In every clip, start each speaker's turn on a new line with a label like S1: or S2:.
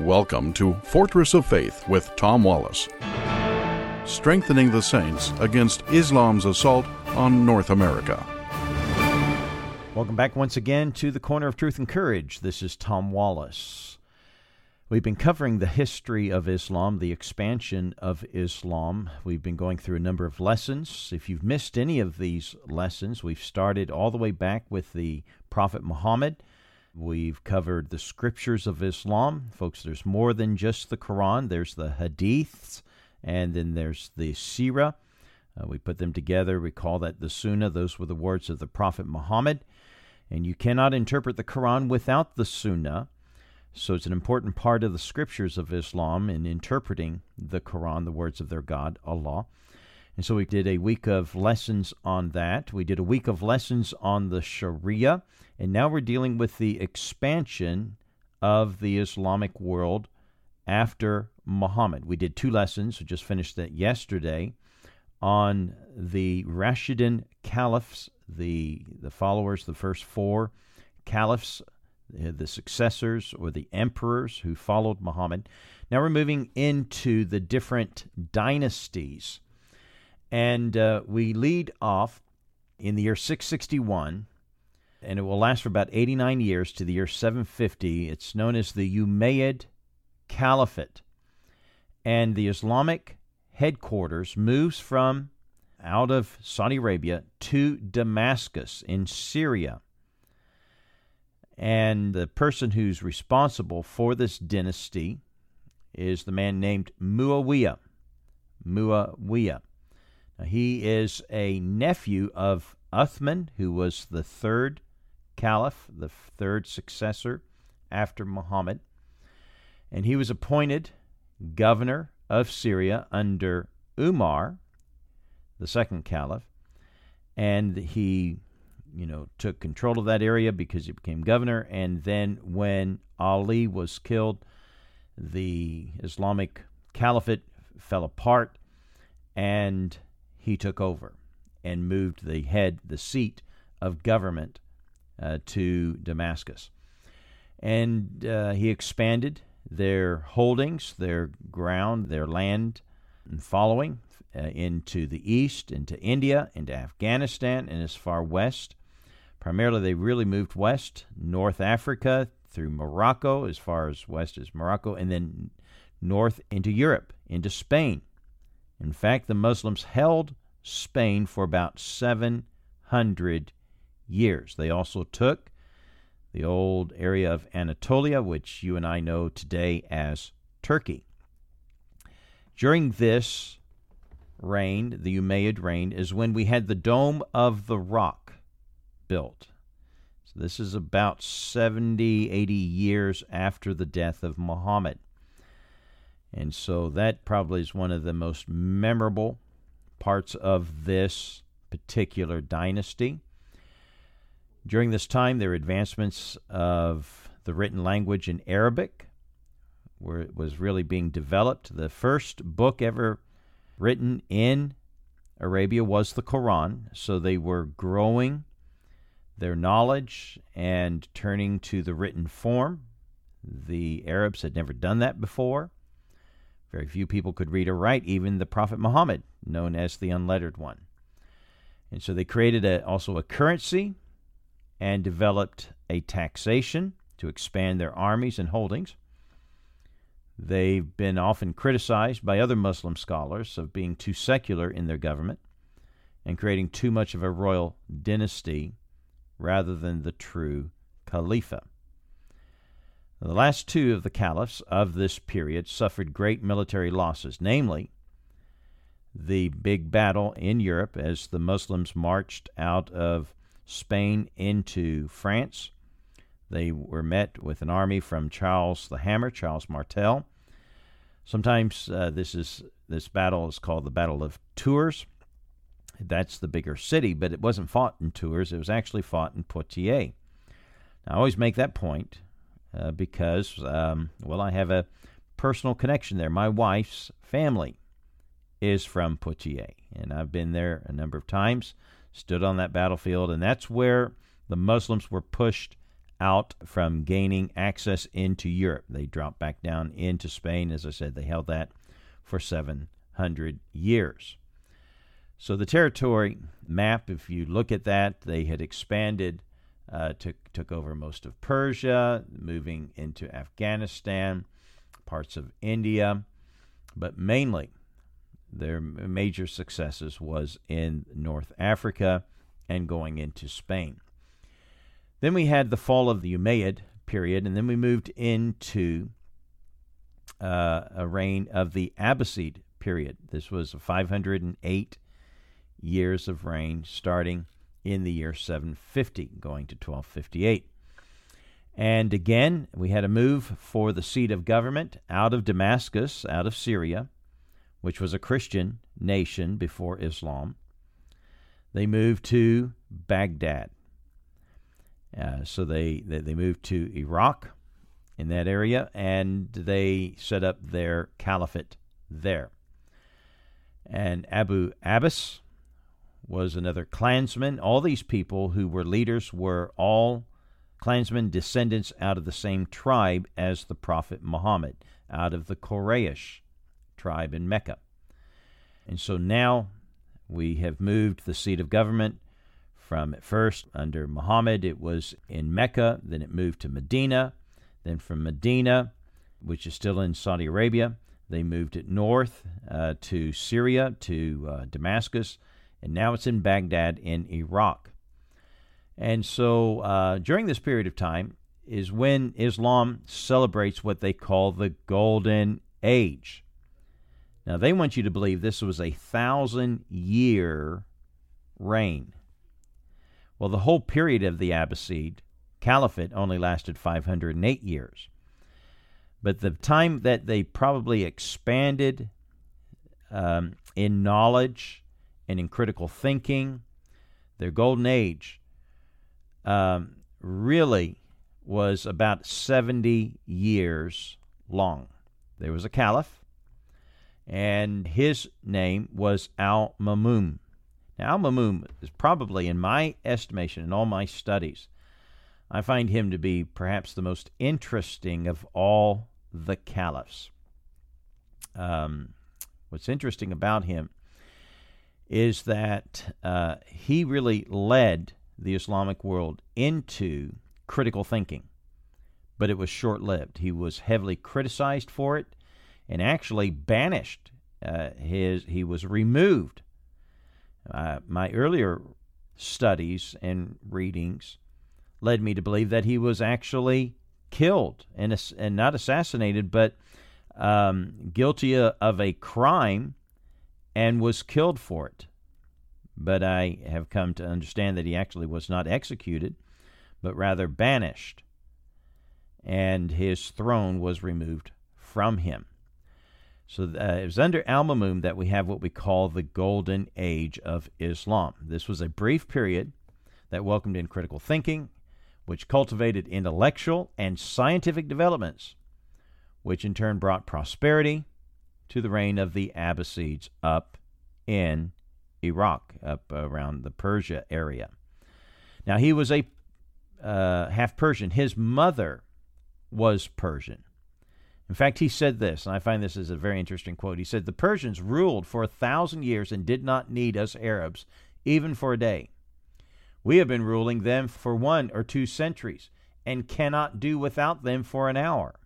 S1: Welcome to Fortress of Faith with Tom Wallace. Strengthening the saints against Islam's assault on North America.
S2: Welcome back once again to the Corner of Truth and Courage. This is Tom Wallace. We've been covering the history of Islam, the expansion of Islam. We've been going through a number of lessons. If you've missed any of these lessons, we've started all the way back with the Prophet Muhammad We've covered the scriptures of Islam. Folks, there's more than just the Quran, there's the Hadiths, and then there's the Sirah. Uh, we put them together. We call that the Sunnah. Those were the words of the Prophet Muhammad. And you cannot interpret the Quran without the Sunnah. So it's an important part of the scriptures of Islam in interpreting the Quran, the words of their God, Allah. And so we did a week of lessons on that. We did a week of lessons on the Sharia. And now we're dealing with the expansion of the Islamic world after Muhammad. We did two lessons, we just finished that yesterday, on the Rashidun caliphs, the, the followers, the first four caliphs, the successors or the emperors who followed Muhammad. Now we're moving into the different dynasties. And uh, we lead off in the year 661 and it will last for about 89 years to the year 750. It's known as the Umayyad Caliphate. And the Islamic headquarters moves from out of Saudi Arabia to Damascus in Syria. And the person who's responsible for this dynasty is the man named Muawiyah. Muawiyah. He is a nephew of Uthman, who was the third caliph, the third successor after Muhammad. And he was appointed governor of Syria under Umar, the second caliph. And he, you know, took control of that area because he became governor. And then when Ali was killed, the Islamic caliphate fell apart and he took over and moved the head, the seat of government uh, to Damascus. And uh, he expanded their holdings, their ground, their land and following uh, into the east, into India, into Afghanistan, and as far west. Primarily, they really moved west, North Africa, through Morocco, as far as west as Morocco, and then north into Europe, into Spain. In fact, the Muslims held Spain for about 700 years. They also took the old area of Anatolia, which you and I know today as Turkey. During this reign, the Umayyad reign, is when we had the Dome of the Rock built. So this is about 70, 80 years after the death of Muhammad. And so that probably is one of the most memorable parts of this particular dynasty. During this time, there were advancements of the written language in Arabic, where it was really being developed. The first book ever written in Arabia was the Quran, so they were growing their knowledge and turning to the written form. The Arabs had never done that before. Very few people could read or write, even the Prophet Muhammad, known as the unlettered one. And so they created a, also a currency and developed a taxation to expand their armies and holdings. They've been often criticized by other Muslim scholars of being too secular in their government and creating too much of a royal dynasty rather than the true Khalifa. The last two of the caliphs of this period suffered great military losses, namely the big battle in Europe as the Muslims marched out of Spain into France. They were met with an army from Charles the Hammer, Charles Martel. Sometimes uh, this is this battle is called the Battle of Tours. That's the bigger city, but it wasn't fought in Tours. It was actually fought in Poitiers. Now, I always make that point uh, because, um, well, I have a personal connection there. My wife's family is from Poitiers, and I've been there a number of times stood on that battlefield, and that's where the Muslims were pushed out from gaining access into Europe. They dropped back down into Spain. As I said, they held that for 700 years. So the territory map, if you look at that, they had expanded, uh, took, took over most of Persia, moving into Afghanistan, parts of India, but mainly their major successes was in North Africa and going into Spain. Then we had the fall of the Umayyad period, and then we moved into uh, a reign of the Abbasid period. This was 508 years of reign, starting in the year 750, going to 1258. And again, we had a move for the seat of government out of Damascus, out of Syria, which was a Christian nation before Islam. They moved to Baghdad. Uh, so they, they, they moved to Iraq in that area and they set up their caliphate there. And Abu Abbas was another clansman. All these people who were leaders were all clansmen descendants out of the same tribe as the Prophet Muhammad, out of the Quraysh tribe in Mecca. And so now we have moved the seat of government from at first under Muhammad, it was in Mecca, then it moved to Medina, then from Medina, which is still in Saudi Arabia, they moved it north uh, to Syria, to uh, Damascus, and now it's in Baghdad in Iraq. And so uh, during this period of time is when Islam celebrates what they call the Golden Age. Now, they want you to believe this was a thousand year reign. Well, the whole period of the Abbasid Caliphate only lasted 508 years. But the time that they probably expanded um, in knowledge and in critical thinking, their golden age um, really was about 70 years long. There was a caliph, and his name was Al Mamun. Now, Al Mamun is probably, in my estimation, in all my studies, I find him to be perhaps the most interesting of all the caliphs. Um, what's interesting about him is that uh, he really led the Islamic world into critical thinking, but it was short lived. He was heavily criticized for it and actually banished. Uh, his he was removed uh, my earlier studies and readings led me to believe that he was actually killed and, and not assassinated, but um, guilty of a crime and was killed for it. But I have come to understand that he actually was not executed, but rather banished, and his throne was removed from him. So uh, it was under Al Mamun that we have what we call the Golden Age of Islam. This was a brief period that welcomed in critical thinking, which cultivated intellectual and scientific developments, which in turn brought prosperity to the reign of the Abbasids up in Iraq, up around the Persia area. Now, he was a uh, half Persian. His mother was Persian. In fact, he said this, and I find this is a very interesting quote. He said, The Persians ruled for a thousand years and did not need us Arabs, even for a day. We have been ruling them for one or two centuries and cannot do without them for an hour.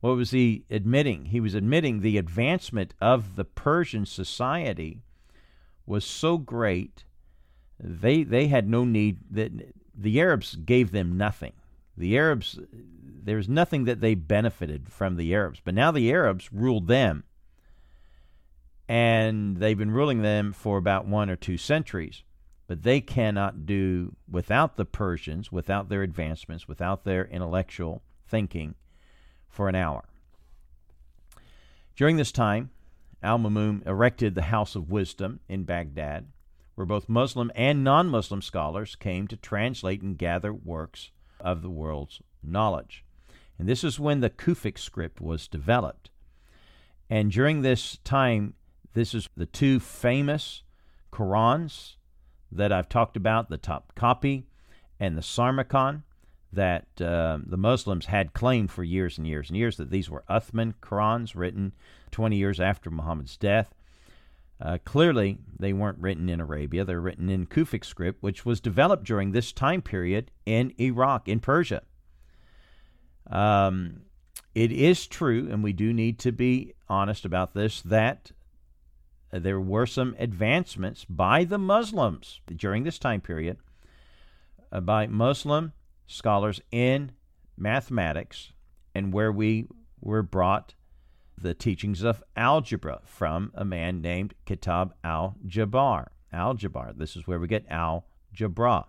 S2: What was he admitting? He was admitting the advancement of the Persian society was so great they they had no need that the Arabs gave them nothing. The Arabs there's nothing that they benefited from the Arabs. But now the Arabs ruled them. And they've been ruling them for about one or two centuries. But they cannot do without the Persians, without their advancements, without their intellectual thinking for an hour. During this time, Al Mamun erected the House of Wisdom in Baghdad, where both Muslim and non Muslim scholars came to translate and gather works of the world's knowledge. And this is when the Kufic script was developed. And during this time, this is the two famous Qurans that I've talked about the Topkapi and the Samarkand. That uh, the Muslims had claimed for years and years and years that these were Uthman Qurans written 20 years after Muhammad's death. Uh, clearly, they weren't written in Arabia. They're written in Kufic script, which was developed during this time period in Iraq, in Persia. Um, it is true, and we do need to be honest about this, that there were some advancements by the Muslims during this time period, uh, by Muslim scholars in mathematics, and where we were brought the teachings of algebra from a man named Kitab al Jabbar. Algebra. This is where we get algebra.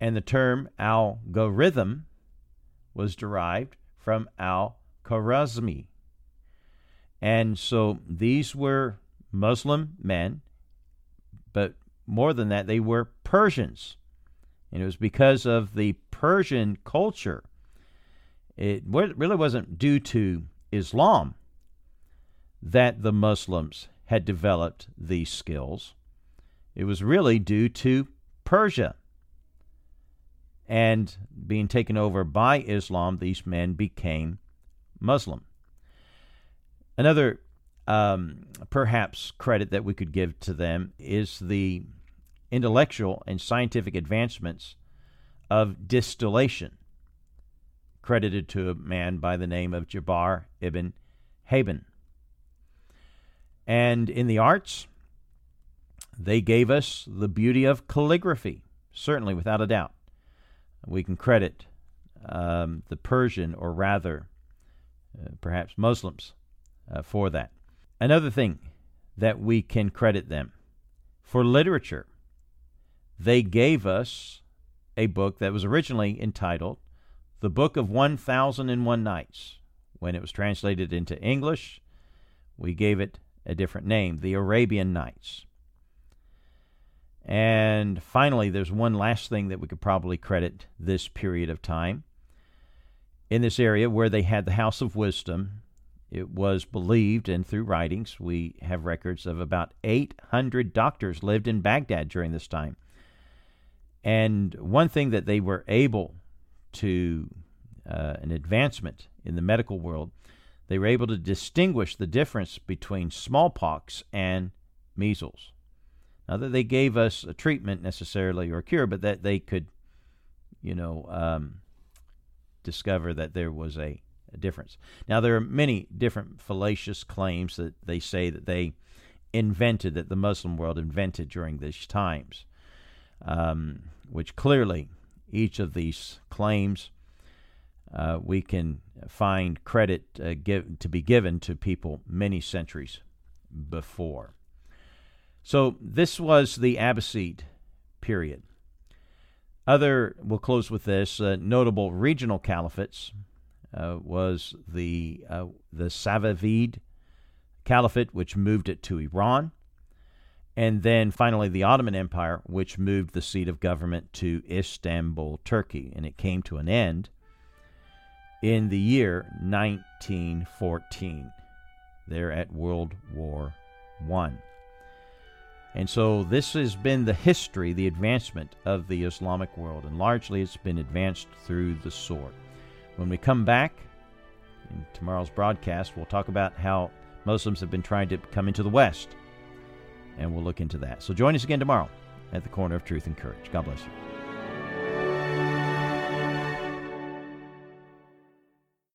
S2: And the term algorithm was derived from al Khwarizmi. And so these were Muslim men, but more than that, they were Persians. And it was because of the Persian culture. It really wasn't due to Islam that the Muslims had developed these skills. It was really due to Persia. And being taken over by Islam, these men became Muslim. Another um, perhaps credit that we could give to them is the intellectual and scientific advancements of distillation credited to a man by the name of Jabbar ibn Hayyan. And in the arts, they gave us the beauty of calligraphy, certainly without a doubt. We can credit um, the Persian, or rather, uh, perhaps Muslims, uh, for that. Another thing that we can credit them for literature, they gave us a book that was originally entitled the Book of 1001 Nights. When it was translated into English, we gave it a different name, the Arabian Nights. And finally, there's one last thing that we could probably credit this period of time. In this area where they had the House of Wisdom, it was believed, and through writings, we have records of about 800 doctors lived in Baghdad during this time. And one thing that they were able to uh, an advancement in the medical world, they were able to distinguish the difference between smallpox and measles. Not that they gave us a treatment necessarily or a cure, but that they could, you know, um, discover that there was a, a difference. Now, there are many different fallacious claims that they say that they invented, that the Muslim world invented during these times, um, which clearly each of these claims, uh, we can find credit uh, give, to be given to people many centuries before. So this was the Abbasid period. Other, we'll close with this, uh, notable regional caliphates uh, was the, uh, the Safavid Caliphate, which moved it to Iran and then finally the Ottoman Empire, which moved the seat of government to Istanbul, Turkey, and it came to an end in the year 1914, there at World War One. And so this has been the history, the advancement of the Islamic world, and largely it's been advanced through the sword. When we come back in tomorrow's broadcast, we'll talk about how Muslims have been trying to come into the West and we'll look into that. So join us again tomorrow at the Corner of Truth and Courage. God bless you.